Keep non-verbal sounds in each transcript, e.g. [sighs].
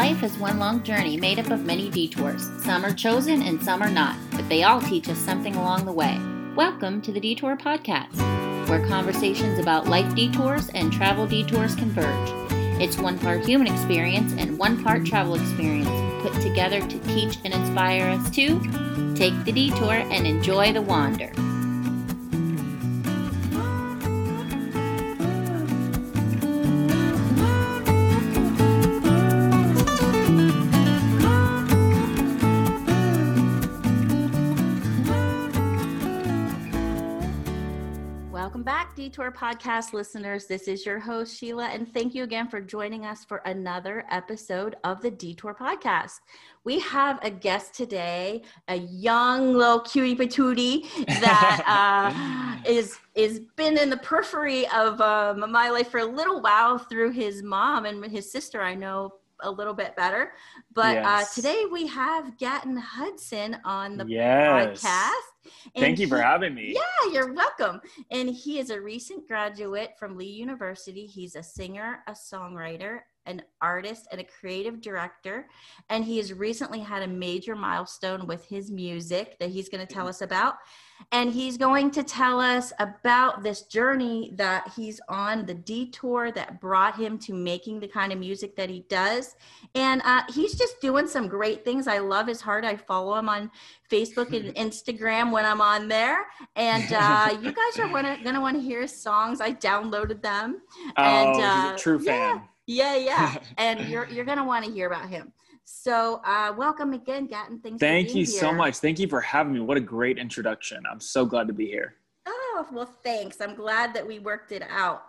Life is one long journey made up of many detours. Some are chosen and some are not, but they all teach us something along the way. Welcome to the Detour Podcast, where conversations about life detours and travel detours converge. It's one part human experience and one part travel experience put together to teach and inspire us to take the detour and enjoy the wander. Detour Podcast listeners. This is your host, Sheila, and thank you again for joining us for another episode of the Detour Podcast. We have a guest today, a young little cutie patootie that [laughs] uh, is is been in the periphery of um, my life for a little while through his mom and his sister. I know a little bit better, but uh, today we have Gatton Hudson on the Yes. podcast. And Thank you for having me. yeah, you're welcome. And he is a recent graduate from Lee University. He's a singer, a songwriter, an artist, and a creative director. And he has recently had a major milestone with his music that he's going to tell us about. And he's going to tell us about this journey that he's on, the detour that brought him to making the kind of music that he does. And uh, he's just doing some great things. I love his heart. I follow him on Facebook and [laughs] Instagram when I'm on there. And [laughs] uh, you guys are wanna, gonna want to hear songs. I downloaded them. Oh, And, he's uh, a true yeah. fan. Yeah, yeah. [laughs] and you're you're gonna want to hear about him. So uh, welcome again, Gatton. Thanks. for Thank you so much. Thank you for having me. What a great introduction. I'm so glad to be here. Oh well, thanks. I'm glad that we worked it out.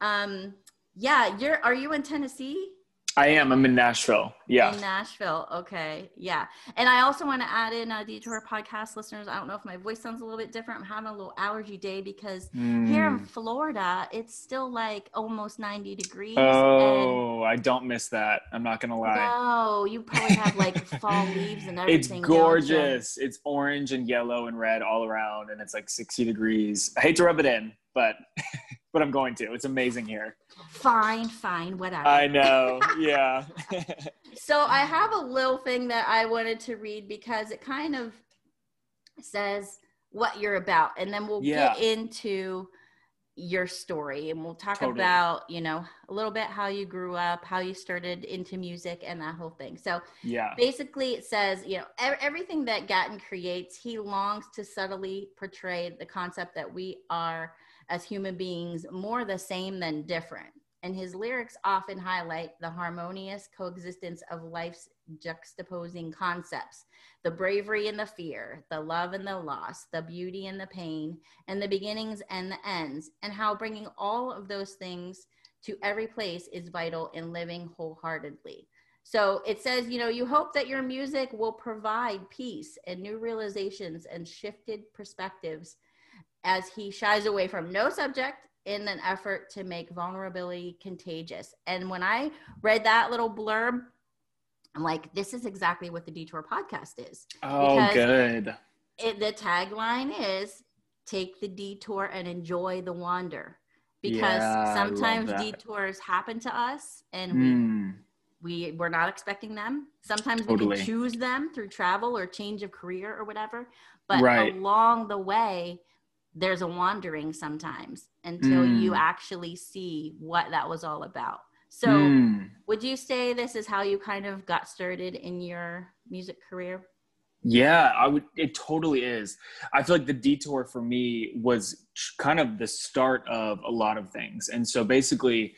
Um, yeah, you're. Are you in Tennessee? I am. I'm in Nashville. Yeah. In Nashville. Okay. Yeah. And I also want to add in uh, Detour podcast listeners. I don't know if my voice sounds a little bit different. I'm having a little allergy day because here in Mm. Florida, it's still like almost 90 degrees. Oh, I don't miss that. I'm not gonna lie. no, you probably have like fall leaves and [laughs] everything. don't gorgeous. It's orange and yellow and red all around, and it's like 60 degrees. I hate to rub it in, but [laughs] but I'm going to. It's amazing here. Fine, fine, whatever. I know. [laughs] Yeah. So I have a little thing that I wanted to read because it kind of says what you're about, and then we'll Yeah. get into your story and we'll talk Totally. about you know a little bit how you grew up how you started into music and that whole thing so yeah. basically it says you know ev- everything that gatton creates he longs to subtly portray the concept that we are as human beings more the same than different. And his lyrics often highlight the harmonious coexistence of life's juxtaposing concepts the bravery and the fear the love and the loss the beauty and the pain and the beginnings and the ends and how bringing all of those things to every place is vital in living wholeheartedly. So it says, you know, you hope that your music will provide peace and new realizations and shifted perspectives as he shies away from no subject in an effort to make vulnerability contagious. And when I read that little blurb, I'm like, this is exactly what the Detour podcast is. Oh, because- good. It, the tagline is take the detour and enjoy the wander. Because Yeah, sometimes detours happen to us and we Mm. we we're not expecting them sometimes we can choose them through travel or change of career or whatever but Right. along the way there's a wandering sometimes until you Mm. actually see what that was all about so Mm. would you say this is how you kind of got started in your music career Yeah, I would. It totally is. I feel like the detour for me was kind of the start of a lot of things. And so basically,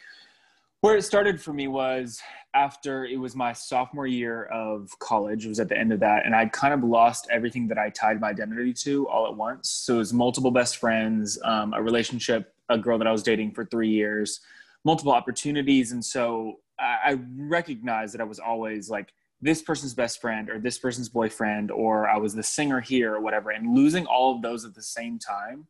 where it started for me was after it was my sophomore year of college. It was at the end of that, and I'd kind of lost everything that I tied my identity to all at once. So it was multiple best friends, um, a relationship, a girl that I was dating for three years, multiple opportunities, and so I, I recognized that I was always like this person's best friend or this person's boyfriend or I was the singer here or whatever. And losing all of those at the same time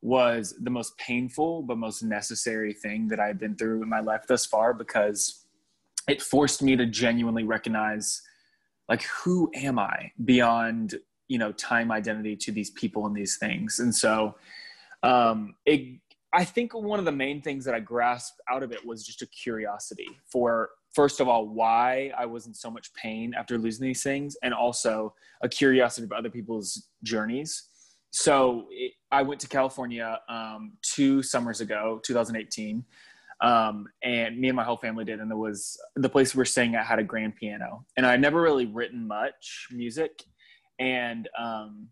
was the most painful but most necessary thing that I've been through in my life thus far because it forced me to genuinely recognize like who am I beyond you know time identity to these people and these things. And so um it I think one of the main things that I grasped out of it was just a curiosity for first of all why I was in so much pain after losing these things, and also a curiosity of other people's journeys. So it, I went to California um, two summers ago, 2018, um, and me and my whole family did. And there was the place we were staying at had a grand piano, and I'd never really written much music, and um,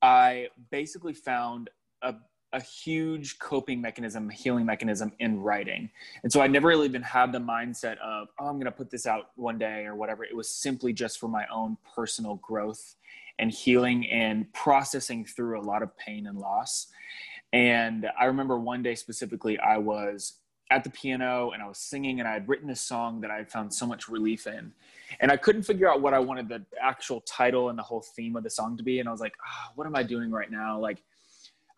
I basically found a a huge coping mechanism, healing mechanism in writing. And so I never really even had the mindset of, oh, I'm going to put this out one day or whatever. It was simply just for my own personal growth and healing and processing through a lot of pain and loss. And I remember one day specifically, I was at the piano and I was singing and I had written a song that I had found so much relief in. And I couldn't figure out what I wanted the actual title and the whole theme of the song to be. And I was like, oh, what am I doing right now? Like,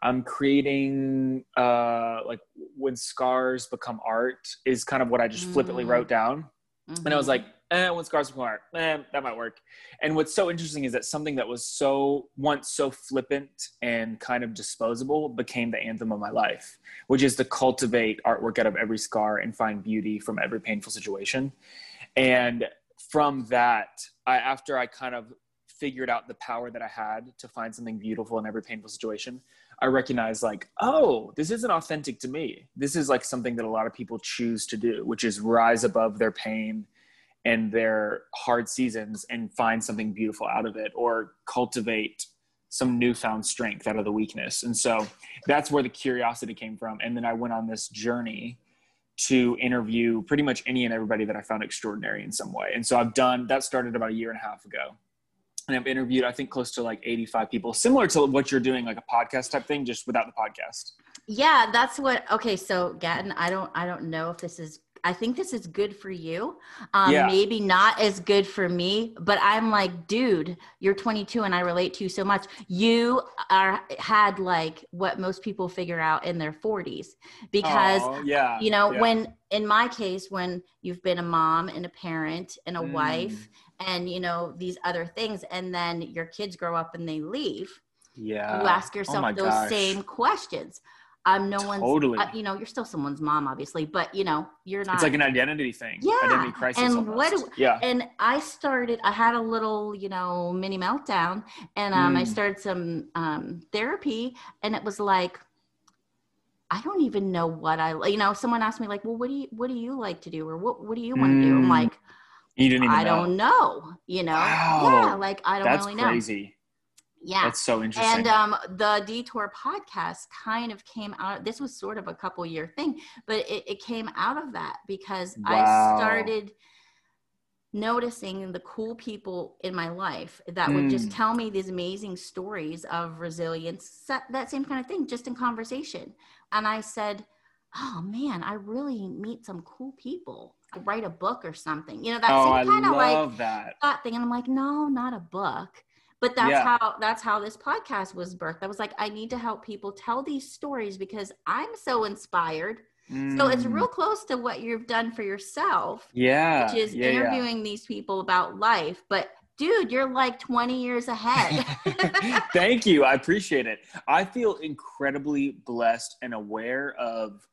I'm creating uh, like when scars become art is kind of what I just flippantly wrote down. Mm-hmm. And I was like, eh, when scars become art, eh, that might work. And what's so interesting is that something that was so once so flippant and kind of disposable became the anthem of my life, which is to cultivate artwork out of every scar and find beauty from every painful situation. And from that, I, after I kind of figured out the power that I had to find something beautiful in every painful situation, I recognize like, oh, this isn't authentic to me. This is like something that a lot of people choose to do, which is rise above their pain and their hard seasons and find something beautiful out of it or cultivate some newfound strength out of the weakness. And so that's where the curiosity came from. And then I went on this journey to interview pretty much any and everybody that I found extraordinary in some way. And so I've done that started about a year and a half ago and I've interviewed I think close to like 85 people, similar to what you're doing, like a podcast type thing, just without the podcast. Yeah, that's what. Okay, so Gatton, I don't, I don't know if this is. I think this is good for you. Um, yeah. Maybe not as good for me, but I'm like, dude, you're 22 and I relate to you so much. You are had like what most people figure out in their 40s because, oh, yeah, you know, yeah. when in my case, when you've been a mom and a parent and a mm. wife and you know these other things and then your kids grow up and they leave yeah you ask oh yourself oh those gosh. same questions um no totally. one's uh, you know you're still someone's mom obviously but you know you're not it's like an identity thing yeah identity crisis and almost. what yeah and i started i had a little you know mini meltdown and um mm. i started some um therapy and it was like I don't even know what I, you know, someone asked me like, well, what do you, what do you like to do? Or what, what do you want to do? I'm mm. like, you didn't even I know. don't know, you know? Wow. Yeah, like I don't That's really know. crazy. Yeah. That's so interesting. And um, the Detour podcast kind of came out, this was sort of a couple year thing, but it, it came out of that because wow. I started noticing the cool people in my life that mm. would just mm. tell me these amazing stories of resilience, that same kind of thing, just in conversation. And I said, oh man, I really meet some cool people write a book or something. You know, that oh, same kind of like that. thought thing. And I'm like, no, not a book. But that's yeah. how that's how this podcast was birthed. I was like, I need to help people tell these stories because I'm so inspired. Mm. So it's mm. real close to what you've done for yourself. Yeah. Which is yeah, interviewing yeah. these people about life. But dude, you're like 20 years ahead. [laughs] Thank you. I appreciate it. I feel incredibly blessed and aware of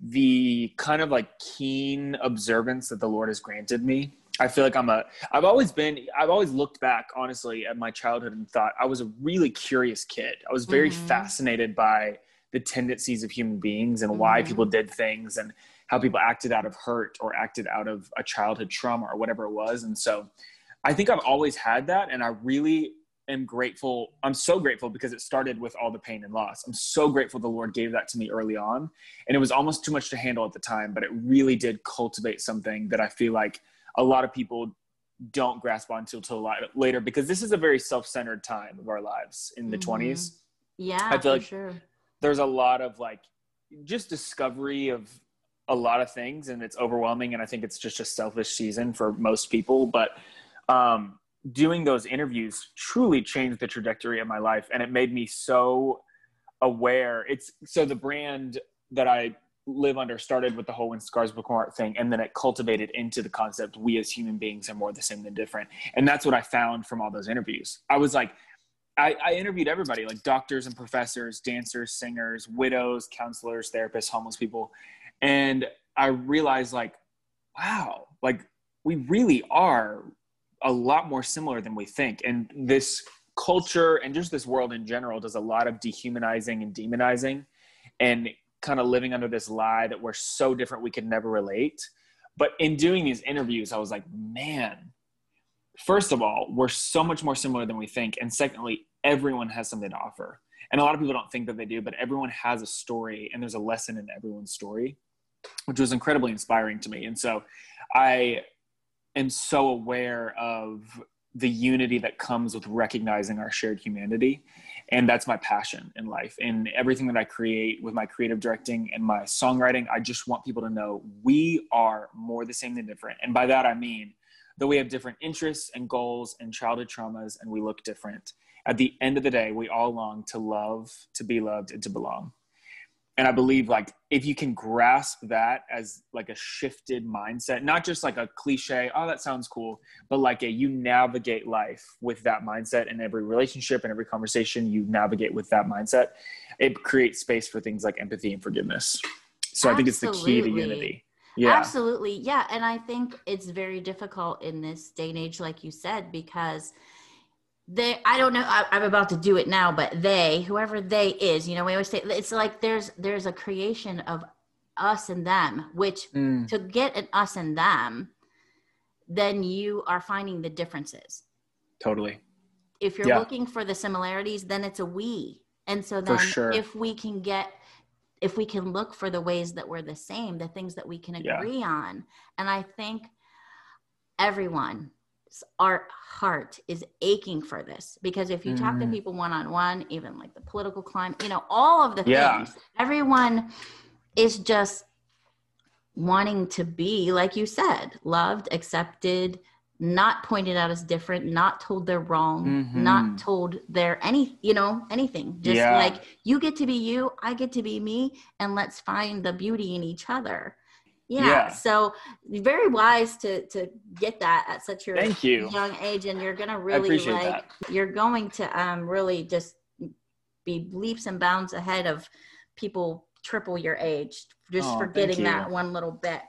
the kind of like keen observance that the Lord has granted me. I feel like I'm a, I've always been, I've always looked back honestly at my childhood and thought I was a really curious kid. I was very mm-hmm. fascinated by the tendencies of human beings and mm-hmm. why people did things and how people acted out of hurt or acted out of a childhood trauma or whatever it was. And so I think I've always had that. And I really am grateful. I'm so grateful because it started with all the pain and loss. I'm so grateful the Lord gave that to me early on. And it was almost too much to handle at the time, but it really did cultivate something that I feel like a lot of people don't grasp onto until later because this is a very self-centered time of our lives in the mm-hmm. 20s. Yeah, I feel like sure. there's a lot of like just discovery of a lot of things and it's overwhelming and I think it's just a selfish season for most people, but um doing those interviews truly changed the trajectory of my life and it made me so aware it's so the brand that i live under started with the whole when scars become art thing and then it cultivated into the concept we as human beings are more the same than different and that's what i found from all those interviews i was like I, I interviewed everybody like doctors and professors, dancers, singers, widows, counselors, therapists, homeless people. And I realized, like, wow, like we really are a lot more similar than we think. And this culture and just this world in general does a lot of dehumanizing and demonizing and kind of living under this lie that we're so different we could never relate. But in doing these interviews, I was like, man, first of all, we're so much more similar than we think. And secondly, everyone has something to offer. And a lot of people don't think that they do, but everyone has a story and there's a lesson in everyone's story, which was incredibly inspiring to me. And so I am so aware of the unity that comes with recognizing our shared humanity. And that's my passion in life. And everything that I create with my creative directing and my songwriting, I just want people to know we are more the same than different. And by that, I mean, though we have different interests and goals and childhood traumas and we look different, at the end of the day, we all long to love, to be loved, and to belong and i believe like if you can grasp that as like a shifted mindset not just like a cliche oh that sounds cool but like a you navigate life with that mindset in every relationship and every conversation you navigate with that mindset it creates space for things like empathy and forgiveness so Absolutely. i think it's the key to unity yeah Absolutely. Yeah. And I think it's very difficult in this day and age, like you said, because they i don't know I, am about to do it now but they whoever they is you know we always say it's like there's there's a creation of us and them which mm. to get an us and them then you are finding the differences totally if you're yeah. looking for the similarities then it's a we and so then sure. if we can get if we can look for the ways that we're the same the things that we can agree yeah. on and i think everyone our heart is aching for this because if you mm. talk to mm. people one on one, even like the political climate, you know, all of the yeah. things, everyone is just wanting to be, like you said, loved, accepted, not pointed out as different, not told they're wrong, mm-hmm. not told they're any, you know, anything. Just yeah. like you get to be you, I get to be me, and let's find the beauty in each other yeah. yeah. So very wise to to get that at such a Thank you. young age, and you're gonna really like that. you're going to um really just be leaps and bounds ahead of people triple your age just oh, for getting that one little bit.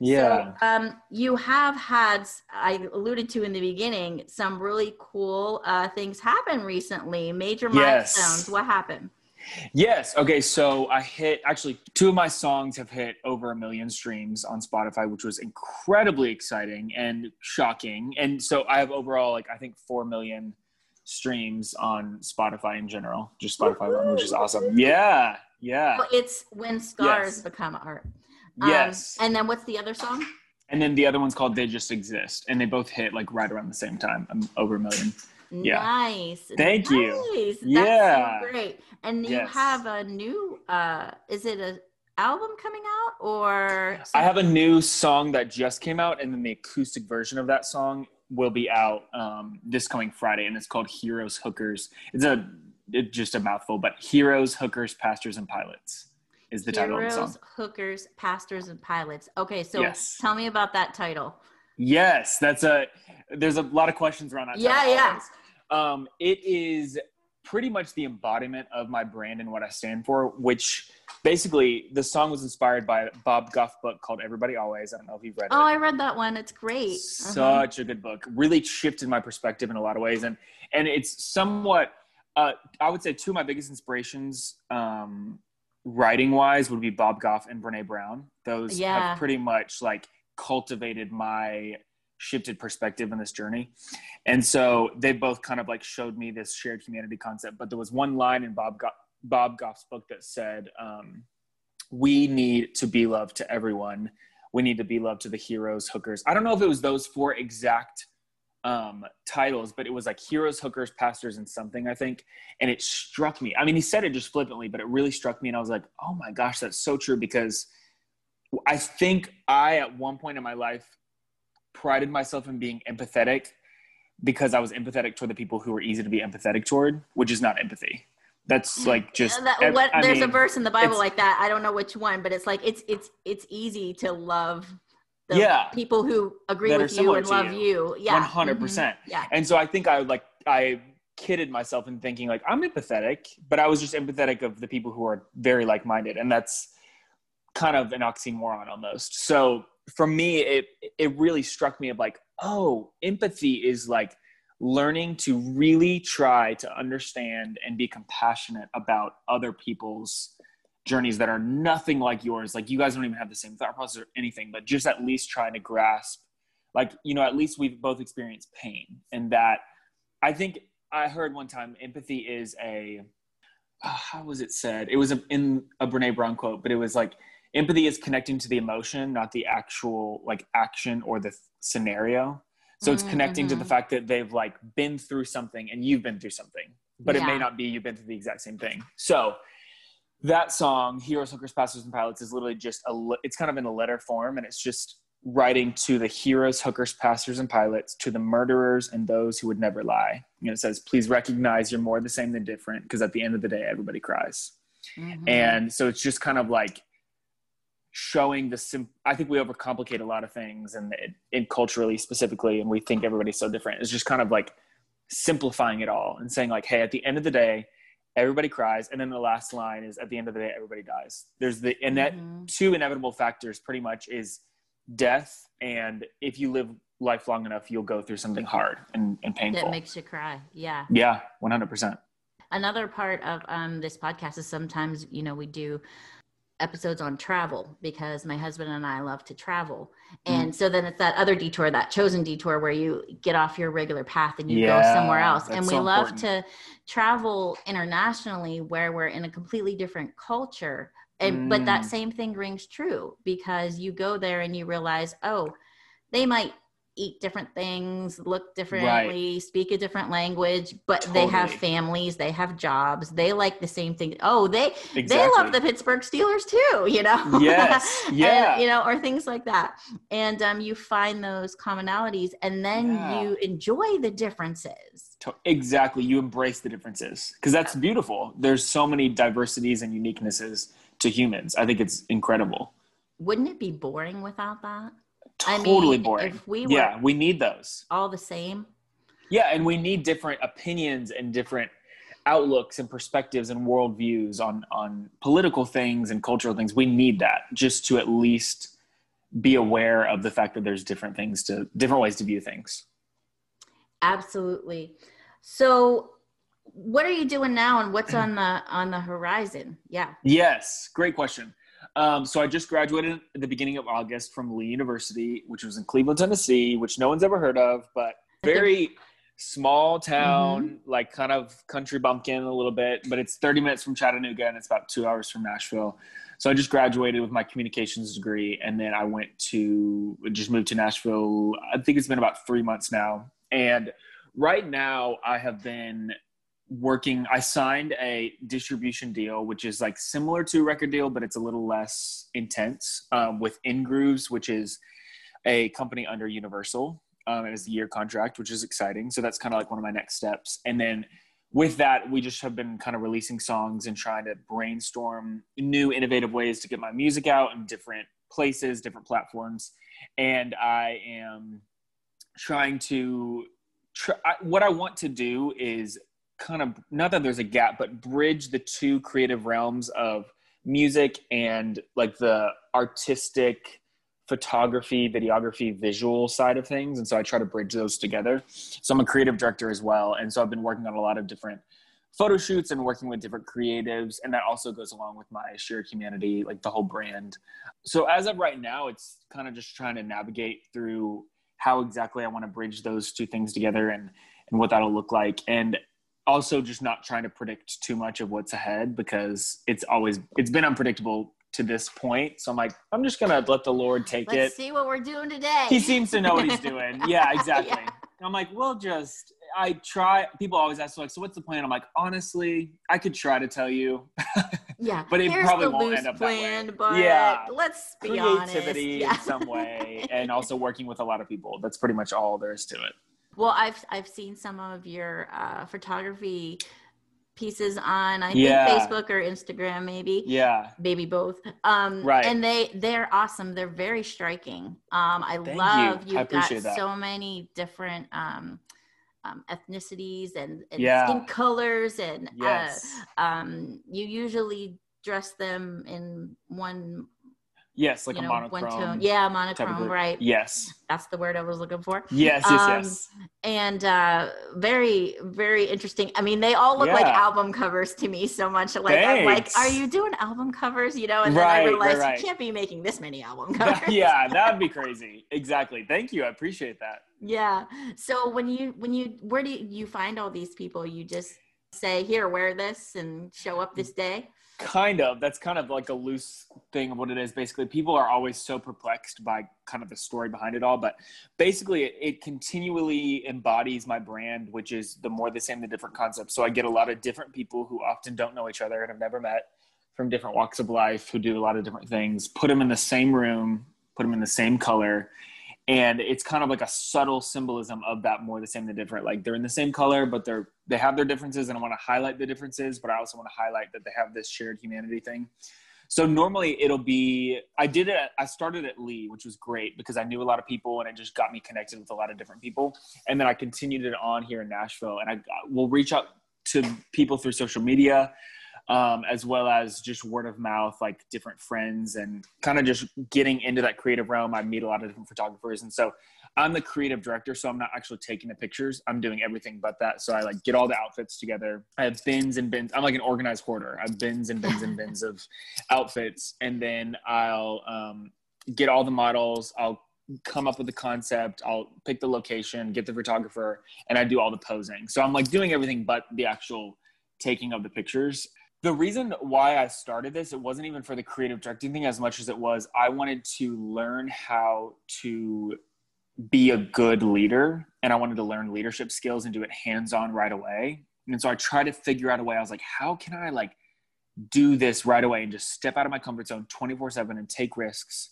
Yeah. So, um, you have had, I alluded to in the beginning, some really cool uh, things happen recently, major yes. milestones. What happened? Yes. Okay. So I hit actually two of my songs have hit over a million streams on Spotify, which was incredibly exciting and shocking. And so I have overall like I think four million streams on Spotify in general, just Spotify alone, which is awesome. Yeah. Yeah. Well, it's when scars yes. become art. Um, yes. And then what's the other song? And then the other one's called They Just Exist. And they both hit like right around the same time, um, over a million. Yeah. Nice. Thank nice. you. That's yeah. So great. And you yes. have a new uh is it a album coming out or something? I have a new song that just came out and then the acoustic version of that song will be out um this coming Friday and it's called Heroes Hookers. It's a it's just a mouthful, but Heroes, Hookers, Pastors and Pilots is the Heroes, title of the song. Heroes Hookers, Pastors and Pilots. Okay, so yes. tell me about that title. Yes, that's a there's a lot of questions around that. Yeah, yeah. Um, it is pretty much the embodiment of my brand and what I stand for, which basically the song was inspired by Bob Goff book called Everybody Always. I don't know if you've read it. Oh, I read that one. It's great. Such uh-huh. a good book. Really shifted my perspective in a lot of ways. And and it's somewhat uh, I would say two of my biggest inspirations um, writing wise would be Bob Goff and Brene Brown. Those yeah. have pretty much like cultivated my shifted perspective in this journey. And so they both kind of like showed me this shared humanity concept. But there was one line in Bob, Go- Bob Goff's book that said, um, We need to be loved to everyone. We need to be loved to the heroes, hookers. I don't know if it was those four exact um, titles, but it was like heroes, hookers, pastors, and something, I think. And it struck me. I mean, he said it just flippantly, but it really struck me. And I was like, oh my gosh, that's so true because I think I, at one point in my life, prided myself in being empathetic because I was empathetic toward the people who were easy to be empathetic toward, which is not empathy. That's like just that, what, there's mean, a verse in the Bible like that. I don't know which one, but it's like it's it's it's easy to love the yeah, people who agree with you and love you. you. Yeah. 100%. Mm-hmm. Yeah. And so I think I like I kidded myself in thinking like I'm empathetic, but I was just empathetic of the people who are very like-minded, and that's kind of an oxymoron almost. So for me, it it really struck me of like, oh, empathy is like learning to really try to understand and be compassionate about other people's journeys that are nothing like yours. Like you guys don't even have the same thought process or anything, but just at least trying to grasp, like, you know, at least we've both experienced pain. And that I think I heard one time empathy is a, uh, how was it said? It was a, in a Brene Brown quote, but it was like, empathy is connecting to the emotion, not the actual like action or the th- scenario. So it's connecting mm-hmm. to the mm-hmm. fact that they've like been through something and you've been through something, but yeah. it may not be you've been through the exact same thing. So that song, Heroes, Hookers, Pastors, and Pilots, is literally just a. It's kind of in a letter form, and it's just writing to the heroes, hookers, pastors, and pilots, to the murderers and those who would never lie. And it says, please recognize you're more the same than different, because at the end of the day, everybody cries. Mm-hmm. And so it's just kind of like showing the sim i think we overcomplicate a lot of things and in culturally specifically and we think everybody's so different. It's just kind of like simplifying it all and saying like hey at the end of the day everybody cries and then the last line is at the end of the day everybody dies. There's the and that mm-hmm. two inevitable factors pretty much is death and if you live life long enough you'll go through something hard and, and painful. that makes you cry. Yeah. Yeah 100% another part of um, this podcast is sometimes you know we do episodes on travel because my husband and I love to travel. Mm. And mm. so then it's that other detour, that chosen detour where you get off your regular path and you yeah, go somewhere else. And we so love important. to travel internationally where we're in a completely different culture. And mm. but that mm. same thing rings true because you go there and you realize, oh, they might eat different things, look differently, right. speak a different language, but totally. they have families, they have jobs, they like the same thing. Oh, they exactly. they love the Pittsburgh Steelers too, [laughs] you know. Yes, [laughs] yeah, and, you know, or things like that. And um, you find those commonalities, and then yeah. you enjoy the differences. Exactly, you embrace the differences because that's beautiful. There's so many diversities and uniquenesses to humans. I think it's incredible. Wouldn't it be boring without that? Totally I mean, boring. If we yeah, we need those. All the same. Yeah, and we need different opinions and different outlooks and perspectives and worldviews on on political things and cultural things. We need that just to at least be aware of the fact that there's different things to different ways to view things. Absolutely. So what are you doing now and what's [clears throat] on the on the horizon? Yeah. Yes, great question. Um, so I just graduated at the beginning of August from Lee University, which was in Cleveland, Tennessee, which no one's ever heard of, but very [laughs] small town, mm-hmm. like kind of country bumpkin a little bit, but it's 30 minutes from Chattanooga and it's about two hours from Nashville. So I just graduated with my communications degree and then I went to just moved to Nashville. I think it's been about three months now. And right now I have been working i signed a distribution deal which is like similar to a record deal but it's a little less intense um, with ingrooves which is a company under universal um, it's a year contract which is exciting. So that's kind of like one of my next steps. And then with that we just have been kind of releasing songs and trying to brainstorm new innovative ways to get my music out in different places different platforms. And i am trying to try, what i want to do is kind of not that there's a gap, but bridge the two creative realms of music and like the artistic photography, videography, visual side of things. And so I try to bridge those together. So I'm a creative director as well. And so I've been working on a lot of different photo shoots and working with different creatives. And that also goes along with my shared humanity, like the whole brand. So as of right now, it's kind of just trying to navigate through how exactly I want to bridge those two things together and and what that'll look like. And also just not trying to predict too much of what's ahead because it's always it's been unpredictable to this point. So I'm like, I'm just gonna let the Lord take Let's it. See what we're doing today. He seems to know what he's doing. [laughs] Yeah, exactly. yeah. I'm like, we'll just I try people always ask like, so what's the plan? I'm like, honestly, I could try to tell you. [laughs] Yeah. but it probably won't end up plan, that way. But yeah. let's be Creativity honest. in some way and also working with a lot of people. That's pretty much all there is to it. Well, I've I've seen some of your uh, photography pieces on I yeah. think Facebook or Instagram maybe. Yeah. Maybe both. Um right. and they they're awesome. They're very striking. Um I Thank love you. you've got that. so many different um um, ethnicities and, and Yeah. skin colors and Yes. uh, um, you usually dress them in one yes, like you a know monochrome. tone yeah monochrome right Yes. that's the word i was looking for Yes, yes, Um, yes. and uh very very interesting i mean they all look like album covers to me so much like i'm like are you doing album covers you know and then i Right, right, realized right. you can't be making this many album [laughs] covers yeah, [laughs] that'd be crazy. Exactly. Thank you. I appreciate that. yeah so when you when you where do you find all these people you just say here wear this and show up this day Kind of. That's kind of like a loose thing of what it is. Basically, people are always so perplexed by kind of the story behind it all. But basically, it, it continually embodies my brand, which is the more the same, the different concepts. So I get a lot of different people who often don't know each other and have never met from different walks of life who do a lot of different things, put them in the same room, put them in the same color. And it's kind of like a subtle symbolism of that more the same than different. Like they're in the same color, but they're they have their differences, and I want to highlight the differences, but I also want to highlight that they have this shared humanity thing. So normally it'll be I did it I started at Lee, which was great because I knew a lot of people and it just got me connected with a lot of different people. And then I continued it on here in Nashville, and I will reach out to people through social media um, as well as just word of mouth, like different friends, and kind of just getting into that creative realm. I meet a lot of different photographers, and so I'm the creative director, so I'm not actually taking the pictures. I'm doing everything but that. So I like get all the outfits together. I have bins and bins. I'm like an organized hoarder. I have bins and bins and bins of [laughs] outfits, and then I'll um, get all the models. I'll come up with the concept. I'll pick the location, get the photographer, and I do all the posing. So I'm like doing everything but the actual taking of the pictures. The reason why I started this, it wasn't even for the creative directing thing as much as it was I wanted to learn how to be a good leader and I wanted to learn leadership skills and do it hands on right away. And so I tried to figure out a way. I was like, how can I like do this right away and just step out of my comfort zone 24 7 and take risks?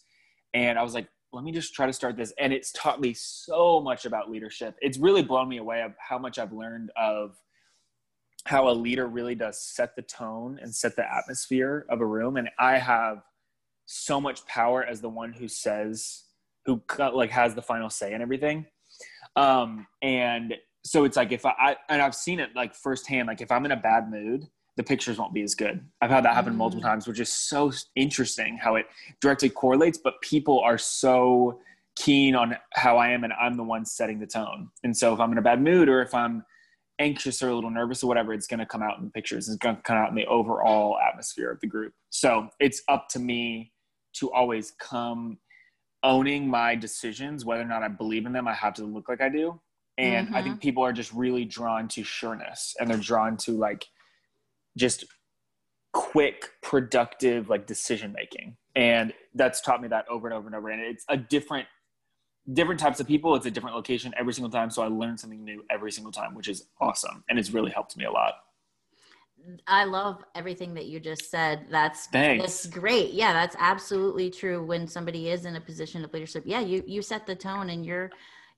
And I was like, let me just try to start this. And it's taught me so much about leadership. It's really blown me away of how much I've learned of how a leader really does set the tone and set the atmosphere of a room. And I have so much power as the one who says, who like has the final say and everything. Um, and so it's like if I, I and I've seen it like firsthand, like if I'm in a bad mood, the pictures won't be as good. I've had that happen multiple times, which is so interesting how it directly correlates, but people are so keen on how I am and I'm the one setting the tone. And so if I'm in a bad mood or if I'm anxious or a little nervous or whatever, it's going to come out in the pictures. It's going to come out in the overall atmosphere of the group. So it's up to me to always come owning my decisions, whether or not I believe in them. I have to look like I do. And I think mm-hmm. people are just really drawn to sureness and they're drawn to like just quick, productive, like decision making. And that's taught me that over and over and over. And it's a different different types of people it's a different location every single time so i learn something new every single time which is awesome and it's really helped me a lot I love everything that you just said. That's Thanks. that's great. Yeah, that's absolutely true. When somebody is in a position of leadership, yeah, you you set the tone and you're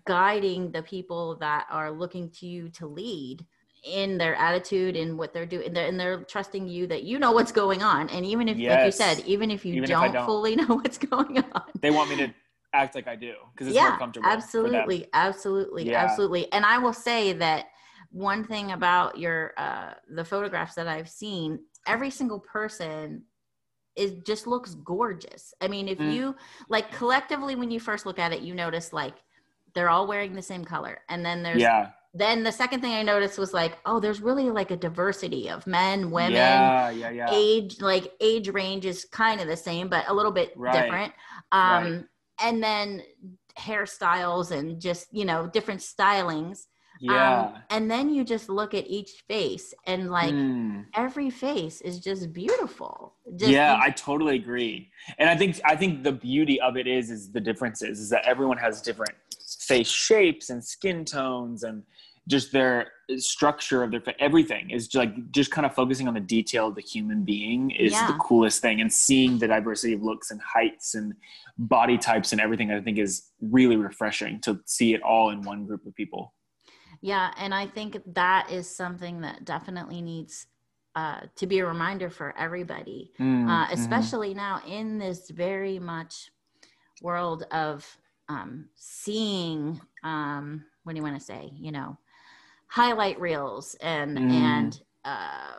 guiding the people that are looking to you to lead in their attitude and what they're doing and they're, and they're trusting you that you know what's going on and even if like you said even if you Even don't, don't. fully [laughs] know what's going on they want me to act like i do because it's more yeah comfortable for them. absolutely absolutely Yeah. absolutely and i will say that one thing about your uh the photographs that i've seen every single person is just looks gorgeous i mean if Mm. you like collectively when you first look at it you notice like they're all wearing the same color and then there's yeah then the second thing i noticed was like oh there's really like a diversity of men women yeah yeah yeah age like age range is kind of the same but a little bit Right. different um Right. And then hairstyles and just you know different stylings. Yeah. um, and then you just look at each face and like Mm. every face is just beautiful. Just yeah you- i totally agree. And i think i think the beauty of it is is the differences is that everyone has different face shapes and skin tones and just their structure of their everything is just like just kind of focusing on the detail of the human being is Yeah. the coolest thing and seeing the diversity of looks and heights and body types and everything i think is really refreshing to see it all in one group of people yeah and i think that is something that definitely needs uh, to be a reminder for everybody Mm, uh, mhm. especially now in this very much world of um, seeing um, what do you want to say you know highlight reels and mm. and uh,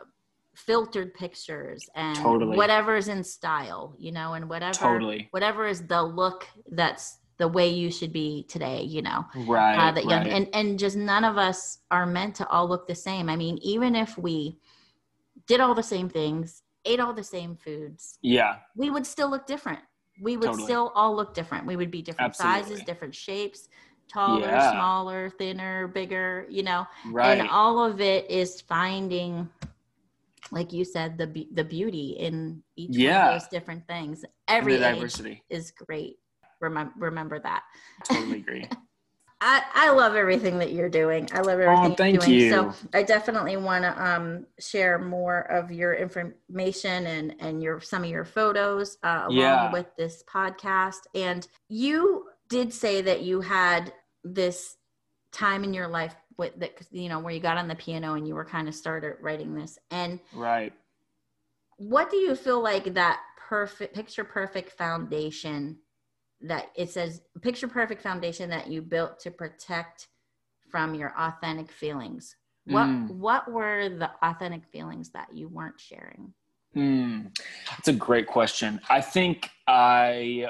filtered pictures and totally. whatever's in style, you know, and whatever totally. whatever is the look that's the way you should be today, you know. Right. Uh, that young right. and and just none of us are meant to all look the same. I mean, even if we did all the same things, ate all the same foods, yeah, we would still look different. We would totally. still all look different. We would be different Absolutely. sizes, different shapes, taller, yeah. smaller, thinner, bigger, you know. Right. And all of it is finding like you said the the beauty in each yeah. one of those different things. Every diversity is great. Remember remember that. [laughs] Totally agree. I, I love everything that you're doing. I love everything oh, thank you're doing. You. So I definitely want to um, share more of your information and and your some of your photos uh, along yeah. with this podcast. And you did say that you had this time in your life with that you know where you got on the piano and you were kind of started writing this. And right. what do you feel like that perfect picture perfect foundation that it says picture perfect foundation that you built to protect from your authentic feelings? What mm. what were the authentic feelings that you weren't sharing? Mm. that's a great question. I think i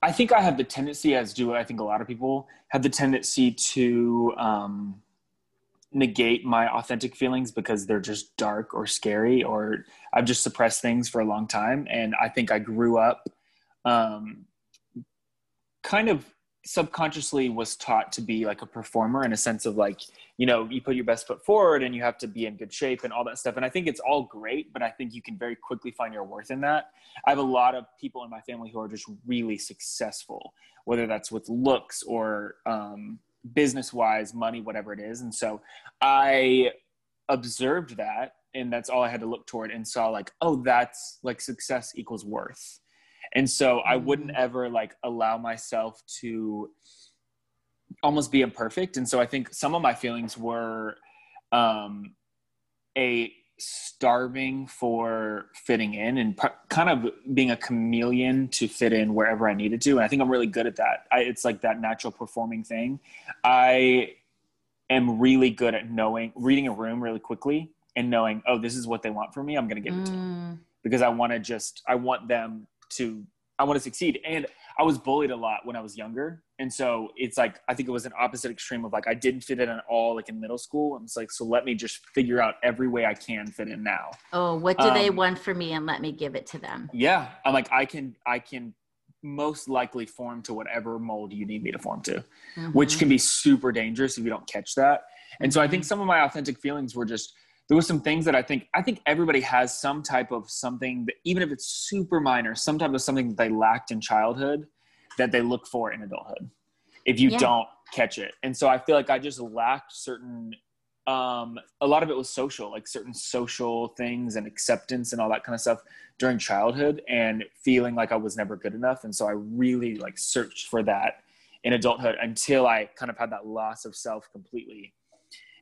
I think I have the tendency, as do I think a lot of people, have the tendency to um, negate my authentic feelings because they're just dark or scary, or I've just suppressed things for a long time. And I think I grew up um, kind of subconsciously was taught to be like a performer in a sense of like you know you put your best foot forward and you have to be in good shape and all that stuff. And i think it's all great but i think you can very quickly find your worth in that. I have a lot of people in my family who are just really successful whether that's with looks or um, business wise money whatever it is. And so i observed that and that's all i had to look toward and saw like oh that's like success equals worth and so i wouldn't mm. ever like allow myself to almost be imperfect. And so i think some of my feelings were um a starving for fitting in and p- kind of being a chameleon to fit in wherever i needed to. And i think i'm really good at that. I, it's like that natural performing thing. I am really good at knowing reading a room really quickly and knowing oh this is what they want from me. I'm going to give it to them mm. because i want to just i want them to I want to succeed. And I was bullied a lot when I was younger. And so it's like I think it was an opposite extreme of like I didn't fit in at all like in middle school. And it's like so let me just figure out every way I can fit in now. Oh, what do um, they want for me and let me give it to them. Yeah. I'm like I can I can most likely form to whatever mold you need me to form to, mm-hmm. which can be super dangerous if you don't catch that. And so I think mm-hmm. some of my authentic feelings were just there was some things that I think I think everybody has some type of something that even if it's super minor, some type of something that they lacked in childhood that they look for in adulthood. If you yeah. don't catch it. And so I feel like I just lacked certain um, a lot of it was social, like certain social things and acceptance and all that kind of stuff during childhood and feeling like I was never good enough. And so I really like searched for that in adulthood until I kind of had that loss of self completely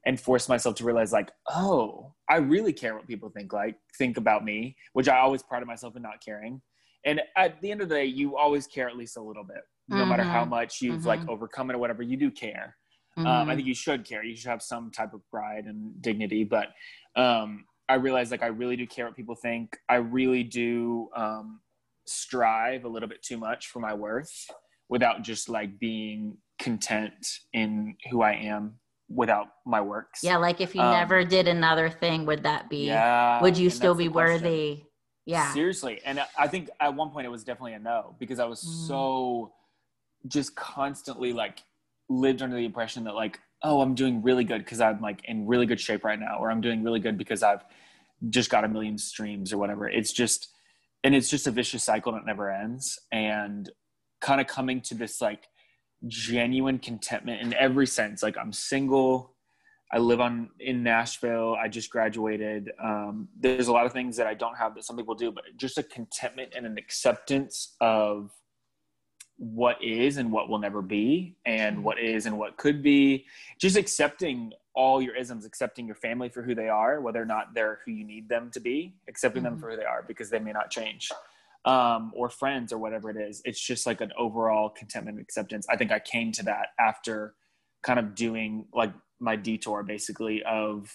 and force myself to realize like oh i really care what people think like think about me which i always prided myself in not caring and at the end of the day you always care at least a little bit no mm-hmm. matter how mm-hmm. much you've mm-hmm. like overcome it or whatever you do care mm-hmm. um, i think you should care you should have some type of pride and dignity but um, i realize like i really do care what people think i really do um, strive a little bit too much for my worth without just like being content in who i am without my works. Yeah, like if you um, never did another thing, would that be? Yeah. Would you still be worthy? Yeah. Seriously, and I think at one point it was definitely a no because I was mm. so just constantly like lived under the impression that like oh I'm doing really good because I'm like in really good shape right now or I'm doing really good because I've just got a million streams or whatever. It's just and it's just a vicious cycle that never ends and kind of coming to this like genuine contentment in every sense. Like I'm single. I live on in Nashville. I just graduated. Um, there's a lot of things that I don't have that some people do, but just a contentment and an acceptance of what is and what will never be, and what is and what could be. Just accepting all your isms, accepting your family for who they are, whether or not they're who you need them to be, accepting mm-hmm. them for who they are because they may not change um, or friends or whatever it is. It's just like an overall contentment and acceptance. I think I came to that after kind of doing like my detour basically of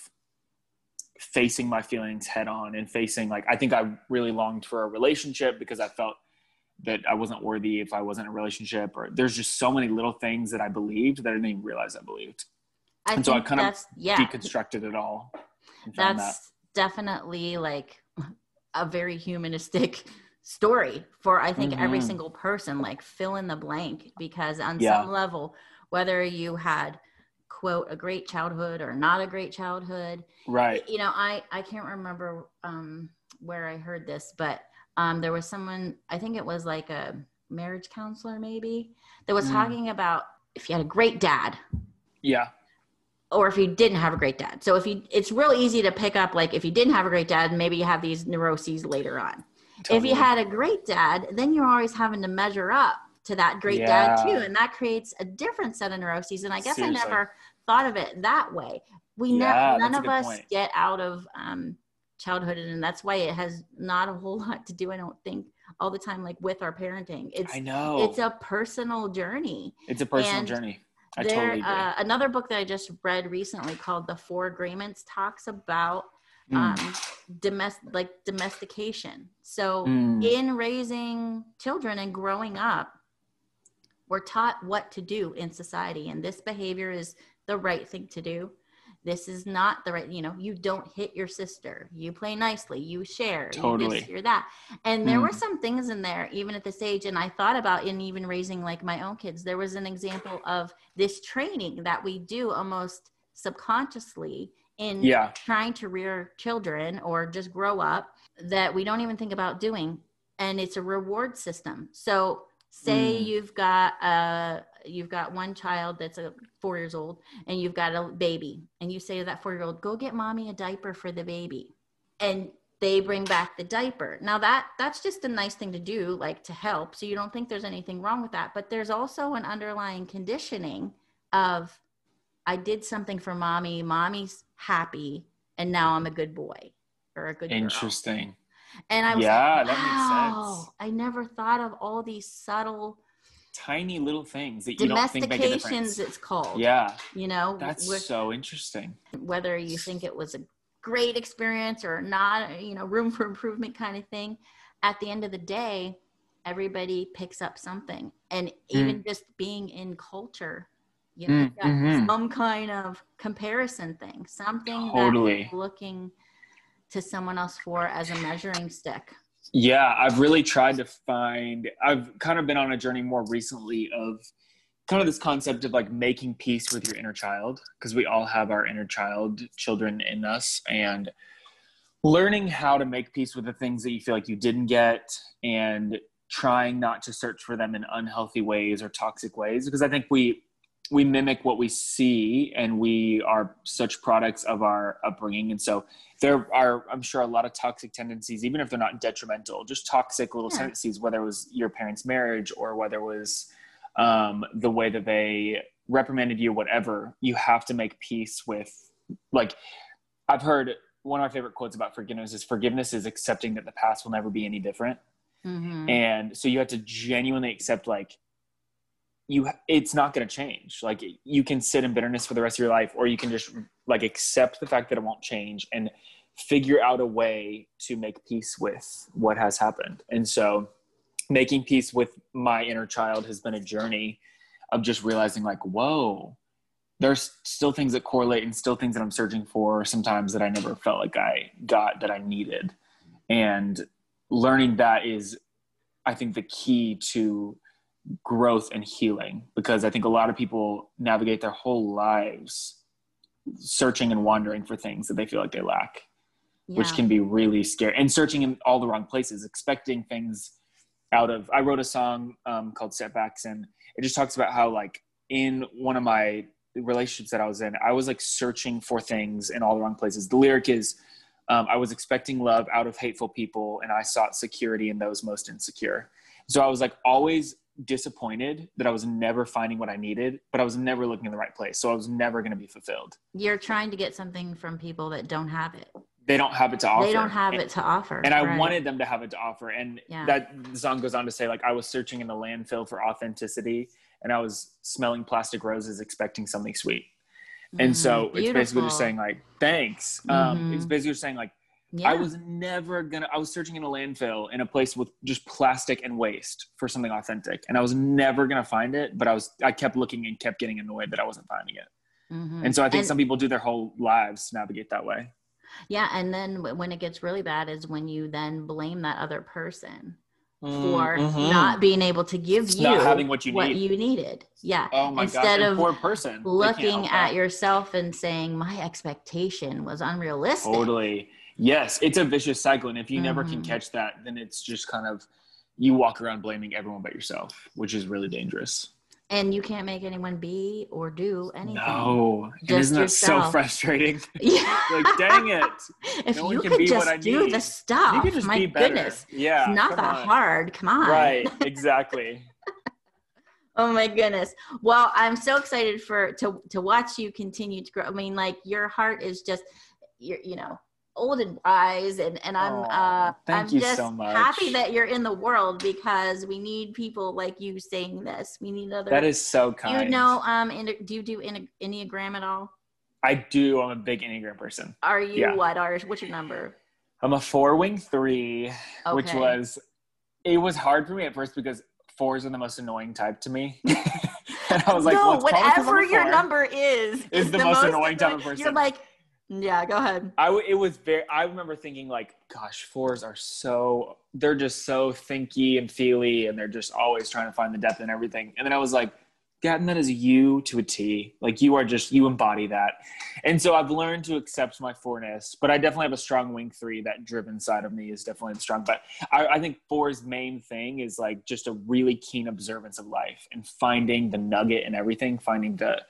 facing my feelings head on and facing like I think I really longed for a relationship because I felt that I wasn't worthy if I wasn't in a relationship or there's just so many little things that I believed that I didn't even realize I believed. I and so I kind of yeah. deconstructed it all. That's that. definitely like a very humanistic story for I think mm-hmm. every single person like fill in the blank because on yeah. some level whether you had quote a great childhood or not a great childhood right you know i i can't remember um where i heard this but um there was someone i think it was like a marriage counselor maybe that was mm. talking about if you had a great dad yeah or if you didn't have a great dad so if you it's real easy to pick up like if you didn't have a great dad maybe you have these neuroses later on totally. if you had a great dad then you're always having to measure up to that great yeah. dad too and that creates a different set of neuroses and i guess Seriously. i never thought of it that way we yeah, none of us point. get out of um, childhood and that's why it has not a whole [laughs] lot to do i don't think all the time like with our parenting it's i know it's a personal journey it's a personal and journey I there, totally uh, another book that I just read recently called The Four Agreements talks about mm. um, domestic like domestication. So mm. in raising children and growing up, we're taught what to do in society and this behavior is the right thing to do this is not the right you know you don't hit your sister you play nicely you share totally you this, you're that and there mm. were some things in there even at this age and i thought about in even raising like my own kids there was an example of this training that we do almost subconsciously in yeah. trying to rear children or just grow up that we don't even think about doing. And it's a reward system. So say mm. you've got a you've got one child that's a four years old and you've got a baby and you say to that four year old go get mommy a diaper for the baby. And they bring back the diaper. Now that that's just a nice thing to do like to help. So you don't think there's anything wrong with that. But there's also an underlying conditioning of i did something for mommy mommy's happy and now i'm a good boy or a good interesting girl. and i was yeah like, wow, that makes sense i never thought of all these subtle tiny little things that you don't think make a difference. it's called. Yeah. You know, that's with, so interesting. Whether you think it was a great experience or not, you know, room for improvement kind of thing. At the end of the day, everybody picks up something. And mm. even just being in culture, you know, mm, mm-hmm. some kind of comparison thing, something totally. that looking to someone else for as a measuring stick. Yeah, I've really tried to find, I've kind of been on a journey more recently of kind of this concept of like making peace with your inner child, because we all have our inner child children in us, and learning how to make peace with the things that you feel like you didn't get and trying not to search for them in unhealthy ways or toxic ways because i think we we mimic what we see and we are such products of our upbringing and so there are i'm sure a lot of toxic tendencies even if they're not detrimental just toxic little yeah. tendencies whether it was your parents marriage or whether it was um, the way that they reprimanded you whatever you have to make peace with like i've heard one of my favorite quotes about forgiveness is forgiveness is accepting that the past will never be any different mm-hmm. and so you have to genuinely accept like you it's not going to change. Like you can sit in bitterness for the rest of your life or you can just like accept the fact that it won't change and figure out a way to make peace with what has happened. And so making peace with my inner child has been a journey of just realizing like whoa there's still things that correlate and still things that i'm searching for sometimes that i never felt like i got that i needed. And learning that is i think the key to growth and healing because I think a lot of people navigate their whole lives searching and wandering for things that they feel like they lack, yeah. which can be really scary and searching in all the wrong places, expecting things out of. I wrote a song um, called Setbacks, and it just talks about how, like, in one of my relationships that I was in, I was like searching for things in all the wrong places. The lyric is, um, I was expecting love out of hateful people, and I sought security in those most insecure. So I was like always disappointed that I was never finding what I needed, but I was never looking in the right place. So I was never going to be fulfilled. You're trying to get something from people that don't have it. They don't have it to offer. They don't have and, it to offer. And I right. wanted them to have it to offer. And yeah. that song goes on to say, like, I was searching in the landfill for authenticity and I was smelling plastic roses expecting something sweet. And so Mm, it's basically just saying like thanks. Um, Mhm. it's basically just saying like Yeah. I was never gonna. I was searching in a landfill in a place with just plastic and waste for something authentic, and I was never gonna find it. But I was. I kept looking and kept getting annoyed that I wasn't finding it. Mhm. And so I think And- some people do their whole lives to navigate that way. Yeah, and then when it gets really bad is when you then blame that other person for mhm. not being able to give you Not having what you what need. you needed. Yeah. Oh my Instead gosh! of poor person. Looking at that. yourself and saying my expectation was unrealistic. Totally. Yes, it's a vicious cycle, and if you never can Mhm. catch that, then it's just kind of you walk around blaming everyone but yourself, which is really dangerous. And you can't make anyone be or do anything. No, and Just isn't that so [laughs] frustrating? Yeah. like, dang it! [laughs] if no you can could be what just I do need. the stuff, you can just my be goodness. Yeah, it's not that on. hard. Come on. Right? [laughs] Exactly. Oh my goodness. Well, I'm so excited for to to watch you continue to grow. I mean, like your heart is just you're you know old and wise and and I'm uh thank I'm you just so much. happy that you're in the world because we need people like you saying this. We need other That is so Do kind. you know um do you do Enne- Enneagram at all? I do. I'm a big Enneagram person. Are you Yeah. what are what's your number? I'm a four wing three, which was it was hard for me at first because fours are the most annoying type to me. [laughs] and I was like, no, well, it's probably 'cause I'm whatever your number is, Is the most annoying type of person. You're like, yeah, go ahead. I w- it was very. I remember thinking like, gosh, fours are so they're just so thinky and feely, and they're just always trying to find the depth in everything. And then I was like, Gatton, that is you to a T. Like you are just you embody that. And so I've learned to accept my fourness, but I definitely have a strong wing three. That driven side of me is definitely strong. But I, I think four's main thing is like just a really keen observance of life and finding the nugget in everything, finding the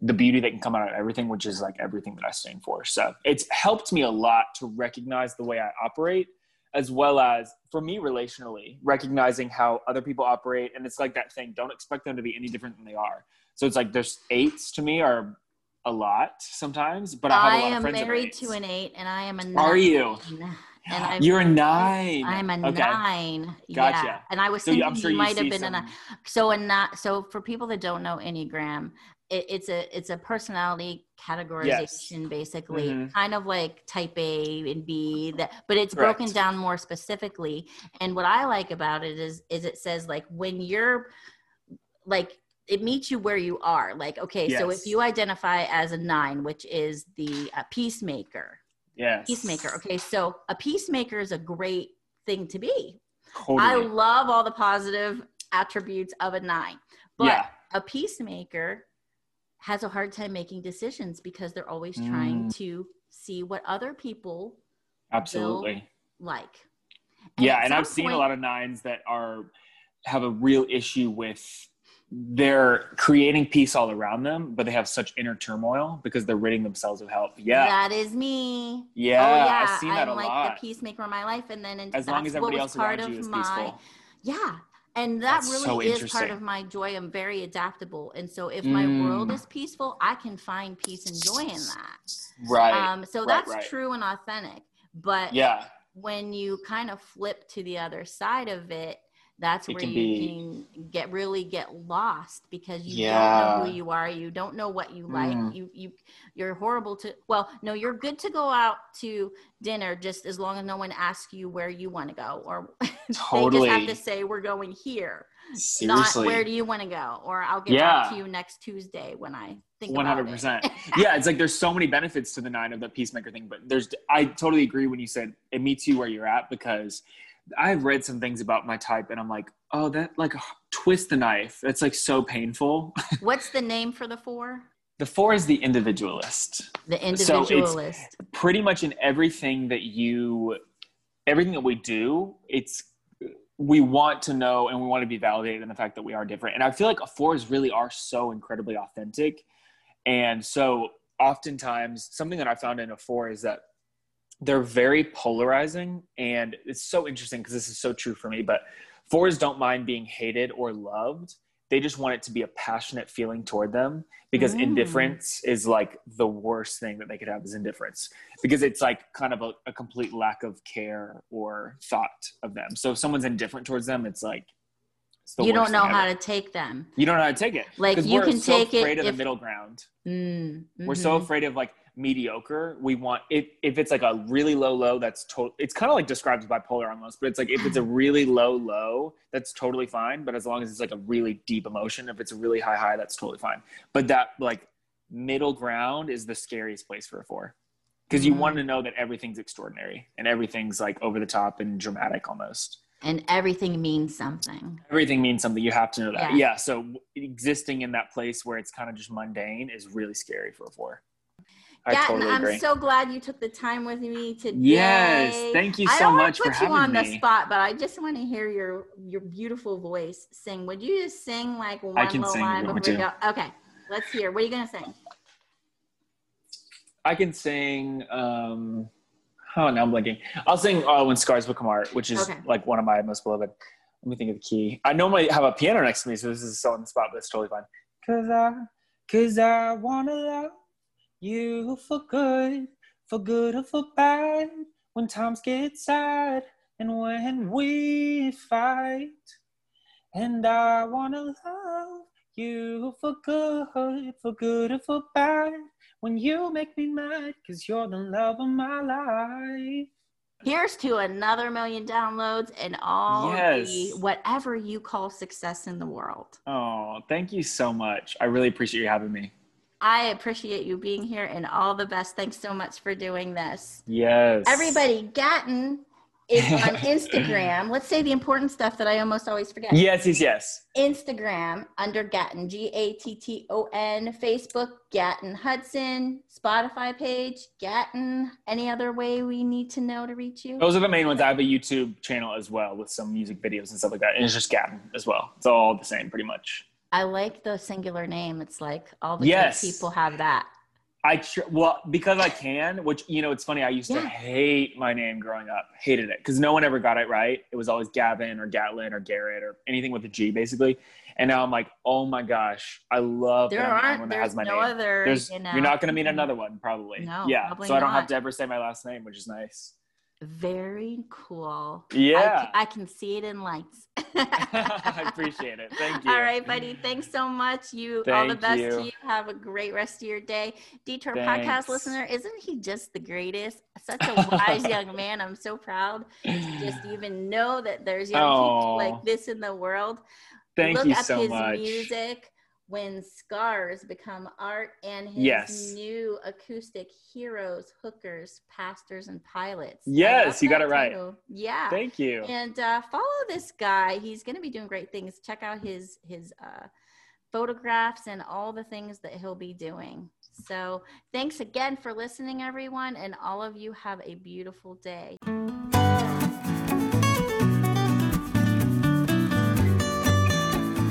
the beauty that can come out of everything, which is like everything that I stand for. So it's helped me a lot to recognize the way I operate, as well as for me relationally, recognizing how other people operate. And it's like that thing, don't expect them to be any different than they are. So it's like there's eights to me are a lot sometimes, but I have I a lot of am friends that are married to an eight, and I am a nine. Are you? And [gasps] I'm, You're a nine. I'm a Okay. nine. Gotcha. Yeah. And I was So thinking sure you you might have been in a some- so a not so for people that don't know Enneagram, it, it's a it's a personality categorization basically, Mhm. kind of like type A and B that but it's broken down more specifically. And what I like about it is is it says like when you're like it meets you where you are. Like, okay, so if you identify as a nine, which is the uh, peacemaker, Yes. peacemaker. Okay, so a peacemaker is a great thing to be. Totally. I love all the positive attributes of a nine, but yeah. a peacemaker has a hard time making decisions because they're always trying Mm. to see what other people Absolutely. like. yeah and i've some seen a lot of nines that are have a real issue with they're creating peace all around them but they have such inner turmoil because they're ridding themselves of help yeah That is me. yeah, oh yeah, i've seen that I'm a like lot the peacemaker in my life, and then in, as long as everybody else part around of you is my peaceful yeah and that That's really so is part of my joy i'm very adaptable and so if my world Mm. is peaceful i can find peace and joy in that right um so right, that's right. true and authentic but yeah when you kind of flip to the other side of it that's It where you be- can get really get lost because you don't know who you are you don't know what you like Mm. you you you're horrible to well no you're good to go out to dinner just as long as no one asks you where you want to go or [laughs] they totally just have to say we're going here seriously not where do you want to go or i'll get Yeah. back to you next tuesday when i think One hundred about percent. it. [laughs] Yeah, it's like there's so many benefits to the nine of the peacemaker thing, but there's I totally agree when you said it meets you where you're at because I've read some things about my type and I'm like, oh, that like twist the knife. It's like so painful. [laughs] what's the name for the four The four is the individualist. the So individualist Pretty much in everything that you, everything that we do, it's we want to know and we want to be validated in the fact that we are different. And I feel like fours really are so incredibly authentic. And so oftentimes something that I found in a four is that they're very polarizing and it's so interesting because this is so true for me, but fours don't mind being hated or loved. They just want it to be a passionate feeling toward them because Mm. indifference is like the worst thing that they could have is indifference because it's like kind of a, a complete lack of care or thought of them. So if someone's indifferent towards them, it's like you don't know how ever. to take them. You don't know how to take it. Like you can so take it. Afraid of if, the middle ground. Mm, mm-hmm. We're so afraid of like mediocre. We want if if it's like a really low low, that's total. It's kind of like describes bipolar almost, but it's like if it's a really low low, that's totally fine. But as long as it's like a really deep emotion, if it's a really high high, that's totally fine. But that like middle ground is the scariest place for a four because you mm. want to know that everything's extraordinary and everything's like over the top and dramatic almost and everything means something everything means something you have to know that yeah, yeah so existing in that place where it's kind of just mundane is really scary for a four I yeah, totally I'm agree. so glad you took the time with me today. Yes, thank you so much for having me. I don't put you on the spot, but I just want to hear your your beautiful voice sing. Would you just sing like one little line before we go? Okay, let's hear. What are you gonna sing? I can sing. Um, oh, now I'm blinking. I'll sing uh, "When Scars Become Art," which is okay. like one of my most beloved. Let me think of the key. I normally have a piano next to me, so this is so on the spot, but it's totally fine. Cause I, cause I wanna love you for good, for good or for bad. When times get sad and when we fight, and I wanna love you for good, for good or for bad when you make me mad because you're the love of my life. Here's to another million downloads and all yes. the whatever you call success in the world. Oh, thank you so much. I really appreciate you having me. I appreciate you being here and all the best. Thanks so much for doing this. Yes. Everybody, Gatton is [laughs] on Instagram. Let's say the important stuff that I almost always forget. Yes, yes, yes. Instagram under Gatton, G A T T O N. Facebook, Gatton Hudson. Spotify page, Gatton. Any other way we need to know to reach you? Those are the main ones. I have a YouTube channel as well with some music videos and stuff like that. And it's just Gatton as well. It's all the same pretty much. I like the singular name. It's like all the yes. people have that. I tr- well because I can, which you know, it's funny. I used yeah. to hate my name growing up, hated it because no one ever got it right. It was always Gavin or Gatlin or Garrett or anything with a G, basically. And now I'm like, oh my gosh, I love there that aren't, that has my no name. Other, there's, you know, you're not going to meet another one, probably. No, yeah. Probably so I don't not. have to ever say my last name, which is nice. Very cool. Yeah. I, I can see it in lights. [laughs] [laughs] I appreciate it. Thank you. All right, buddy. Thanks so much. You Thank all the best you. to you. Have a great rest of your day. Detour Thanks. podcast listener, isn't he just the greatest? Such a [laughs] wise young man. I'm so proud to just [sighs] even know that there's young oh. people like this in the world. Thank Look you up so his much. music when scars become art and his yes. new acoustic heroes hookers pastors and pilots. Yes you got it right. yeah. Thank you. And uh, follow this guy. He's going to be doing great things. Check out his his uh, photographs and all the things that he'll be doing. So thanks again for listening everyone and all of you have a beautiful day.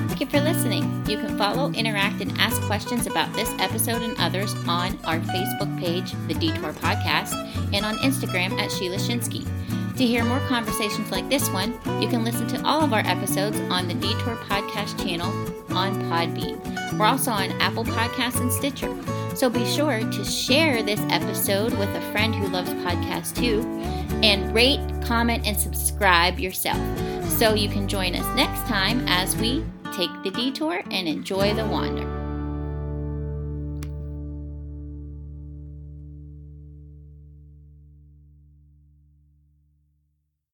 Thank you for listening. You can follow, interact, and ask questions about this episode and others on our Facebook page, The Detour Podcast, and on Instagram at Sheila Shinsky. To hear more conversations like this one, you can listen to all of our episodes on the Detour Podcast channel on Podbean. We're also on Apple Podcasts and Stitcher. So be sure to share this episode with a friend who loves podcasts too, and rate, comment, and subscribe yourself so you can join us next time as we take the detour and enjoy the wander.